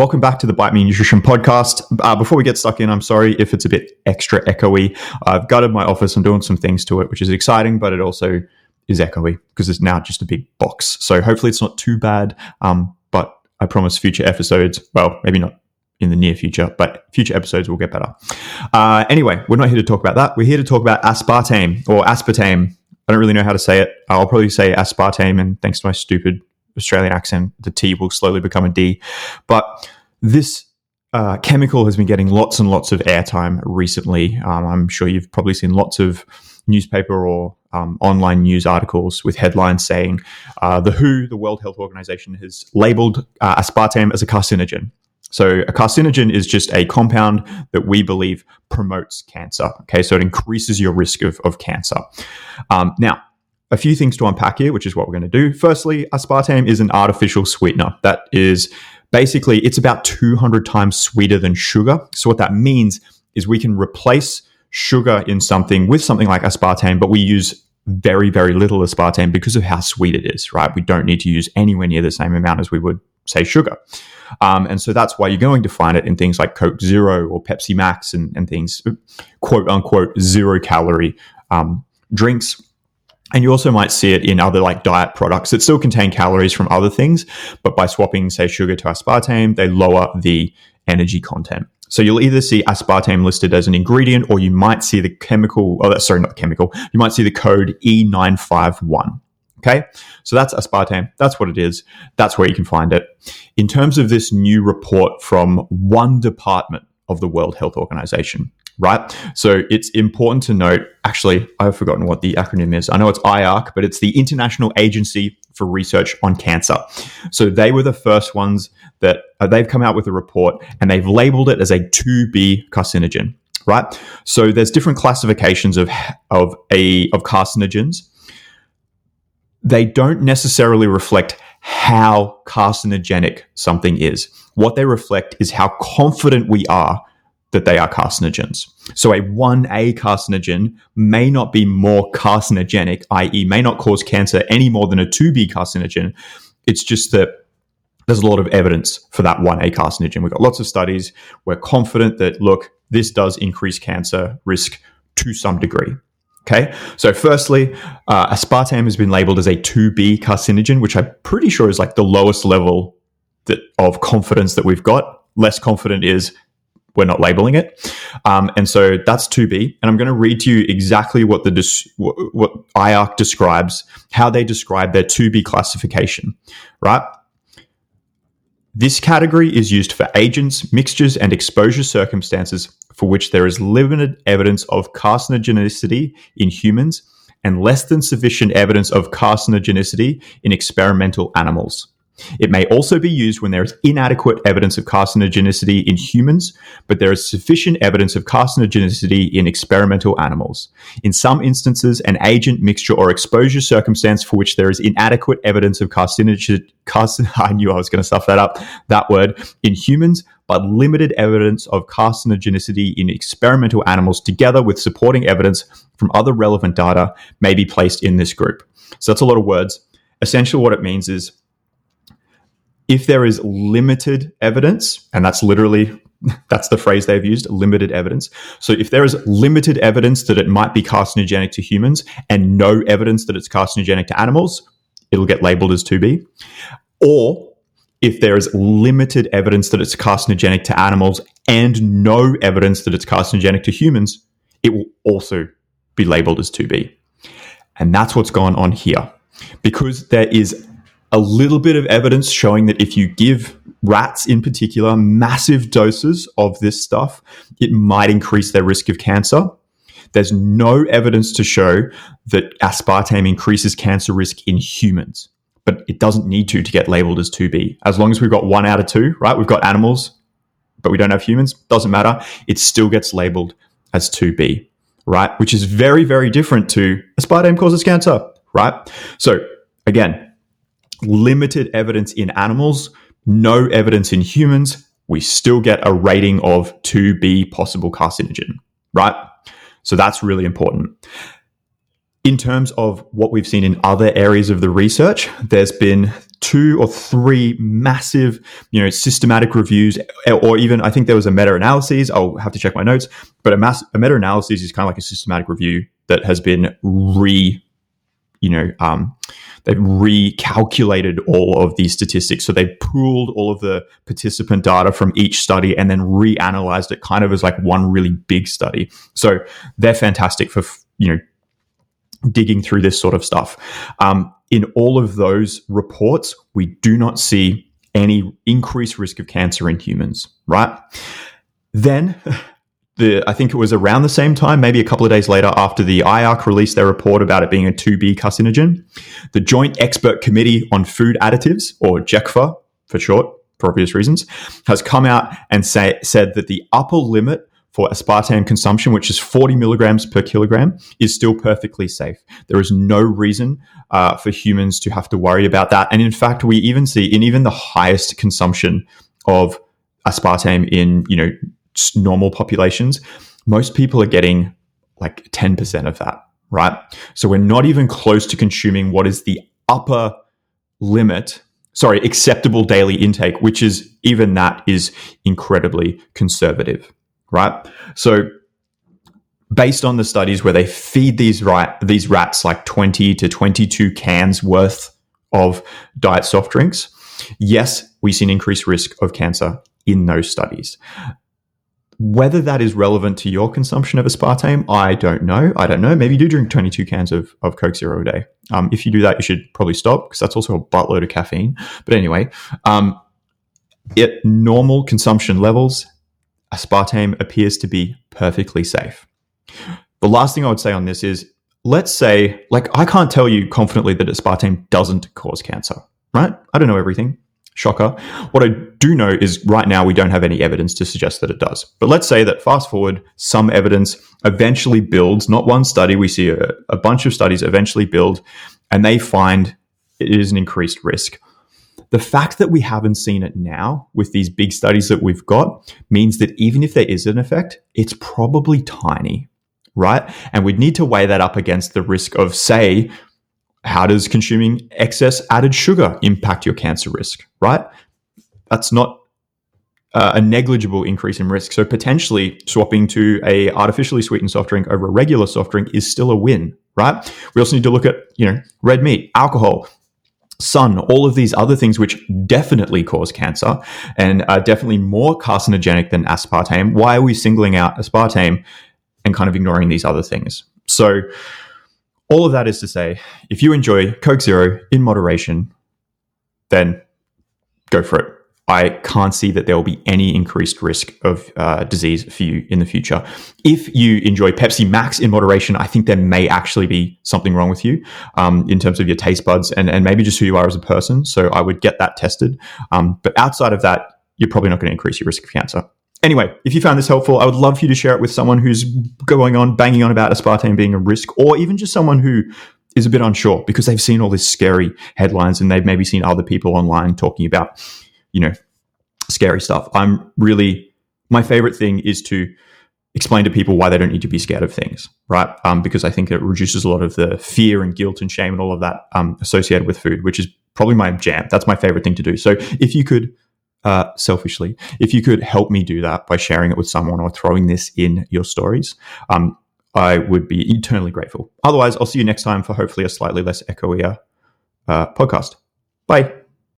Welcome back to the Bite Me Nutrition podcast. Uh, before we get stuck in, I'm sorry if it's a bit extra echoey. I've gutted my office. I'm doing some things to it, which is exciting, but it also is echoey because it's now just a big box. So hopefully it's not too bad. Um, but I promise future episodes, well, maybe not in the near future, but future episodes will get better. Uh, anyway, we're not here to talk about that. We're here to talk about aspartame or aspartame. I don't really know how to say it. I'll probably say aspartame, and thanks to my stupid Australian accent, the T will slowly become a D. But this uh, chemical has been getting lots and lots of airtime recently. Um, I'm sure you've probably seen lots of newspaper or um, online news articles with headlines saying uh, the WHO, the World Health Organization, has labeled uh, aspartame as a carcinogen. So a carcinogen is just a compound that we believe promotes cancer. Okay, so it increases your risk of, of cancer. Um, now, a few things to unpack here, which is what we're going to do. Firstly, aspartame is an artificial sweetener. That is basically, it's about 200 times sweeter than sugar. So what that means is we can replace sugar in something with something like aspartame, but we use very, very little aspartame because of how sweet it is, right? We don't need to use anywhere near the same amount as we would, say, sugar. Um, and so that's why you're going to find it in things like Coke Zero or Pepsi Max and, and things, quote unquote, zero calorie um, drinks and you also might see it in other like diet products that still contain calories from other things, but by swapping, say, sugar to aspartame, they lower the energy content. So you'll either see aspartame listed as an ingredient, or you might see the chemical, oh, sorry, not the chemical, you might see the code E951. Okay. So that's aspartame. That's what it is. That's where you can find it. In terms of this new report from one department of the World Health Organization, right? So it's important to note, actually, I've forgotten what the acronym is. I know it's IARC, but it's the International Agency for Research on Cancer. So they were the first ones that uh, they've come out with a report and they've labeled it as a 2B carcinogen, right? So there's different classifications of, of a, of carcinogens. They don't necessarily reflect how carcinogenic something is. What they reflect is how confident we are that they are carcinogens. So a 1A carcinogen may not be more carcinogenic, i.e., may not cause cancer any more than a 2B carcinogen. It's just that there's a lot of evidence for that 1A carcinogen. We've got lots of studies. We're confident that, look, this does increase cancer risk to some degree. Okay, so firstly, uh, aspartame has been labeled as a 2B carcinogen, which I'm pretty sure is like the lowest level that, of confidence that we've got. Less confident is we're not labeling it. Um, and so that's 2B. And I'm going to read to you exactly what the dis- what IARC describes, how they describe their 2B classification, right? This category is used for agents, mixtures, and exposure circumstances for which there is limited evidence of carcinogenicity in humans and less than sufficient evidence of carcinogenicity in experimental animals. It may also be used when there is inadequate evidence of carcinogenicity in humans, but there is sufficient evidence of carcinogenicity in experimental animals. In some instances, an agent, mixture, or exposure circumstance for which there is inadequate evidence of carcinogen, carcin- I knew I was going to stuff that up, that word, in humans, but limited evidence of carcinogenicity in experimental animals together with supporting evidence from other relevant data may be placed in this group. So that's a lot of words. Essentially, what it means is if there is limited evidence, and that's literally that's the phrase they've used limited evidence. So if there is limited evidence that it might be carcinogenic to humans and no evidence that it's carcinogenic to animals, it'll get labeled as 2B. Or if there is limited evidence that it's carcinogenic to animals and no evidence that it's carcinogenic to humans, it will also be labeled as 2B. And that's what's gone on here. Because there is a little bit of evidence showing that if you give rats in particular massive doses of this stuff, it might increase their risk of cancer. There's no evidence to show that aspartame increases cancer risk in humans, but it doesn't need to to get labeled as 2B. As long as we've got one out of two, right? We've got animals, but we don't have humans, doesn't matter. It still gets labeled as 2B, right? Which is very, very different to aspartame causes cancer, right? So again, limited evidence in animals, no evidence in humans, we still get a rating of 2B possible carcinogen, right? So that's really important. in terms of what we've seen in other areas of the research, there's been two or three massive, you know, systematic reviews, or even I think there was a meta-analysis. I'll have to check my notes, but a, mass, a meta-analysis is kind of like a systematic review that has been re, you know, um, they've recalculated all of these statistics. So they pooled all of the participant data from each study and then reanalyzed it kind of as like one really big study. So they're fantastic for, you know, digging through this sort of stuff. Um, in all of those reports, we do not see any increased risk of cancer in humans, right? Then, the, I think it was around the same time, maybe a couple of days later, after the IARC released their report about it being a 2B carcinogen, the Joint Expert Committee on Food Additives, or JECFA for short, for obvious reasons, has come out and say, said that the upper limit for aspartame consumption, which is 40 milligrams per kilogram, is still perfectly safe. There is no reason uh, for humans to have to worry about that. And in fact, we even see in even the highest consumption of aspartame in you know normal populations, most people are getting like 10% of that, right? So we're not even close to consuming what is the upper limit sorry, acceptable daily intake, which is even that is incredibly conservative right? So based on the studies where they feed these right these rats like 20 to 22 cans worth of diet soft drinks, yes, we see an increased risk of cancer in those studies. Whether that is relevant to your consumption of aspartame, I don't know. I don't know. Maybe you do drink 22 cans of, of Coke Zero a day. Um, if you do that, you should probably stop because that's also a buttload of caffeine. But anyway, um, at normal consumption levels, aspartame appears to be perfectly safe. The last thing I would say on this is let's say, like, I can't tell you confidently that aspartame doesn't cause cancer, right? I don't know everything. Shocker. What I do know is right now we don't have any evidence to suggest that it does. But let's say that fast forward, some evidence eventually builds, not one study, we see a, a bunch of studies eventually build, and they find it is an increased risk. The fact that we haven't seen it now with these big studies that we've got means that even if there is an effect, it's probably tiny, right? And we'd need to weigh that up against the risk of, say, how does consuming excess added sugar impact your cancer risk, right? That's not uh, a negligible increase in risk. So potentially swapping to a artificially sweetened soft drink over a regular soft drink is still a win, right? We also need to look at, you know, red meat, alcohol, sun, all of these other things which definitely cause cancer and are definitely more carcinogenic than aspartame. Why are we singling out aspartame and kind of ignoring these other things? So, all of that is to say, if you enjoy Coke Zero in moderation, then go for it. I can't see that there will be any increased risk of uh, disease for you in the future. If you enjoy Pepsi Max in moderation, I think there may actually be something wrong with you um, in terms of your taste buds and, and maybe just who you are as a person. So I would get that tested. Um, but outside of that, you're probably not going to increase your risk of cancer. Anyway, if you found this helpful, I would love for you to share it with someone who's going on banging on about aspartame being a risk, or even just someone who is a bit unsure because they've seen all these scary headlines and they've maybe seen other people online talking about you know, scary stuff. I'm really, my favorite thing is to explain to people why they don't need to be scared of things, right? Um, because I think it reduces a lot of the fear and guilt and shame and all of that um, associated with food, which is probably my jam. That's my favorite thing to do. So if you could, uh, selfishly, if you could help me do that by sharing it with someone or throwing this in your stories, um, I would be eternally grateful. Otherwise, I'll see you next time for hopefully a slightly less echoey uh, podcast. Bye.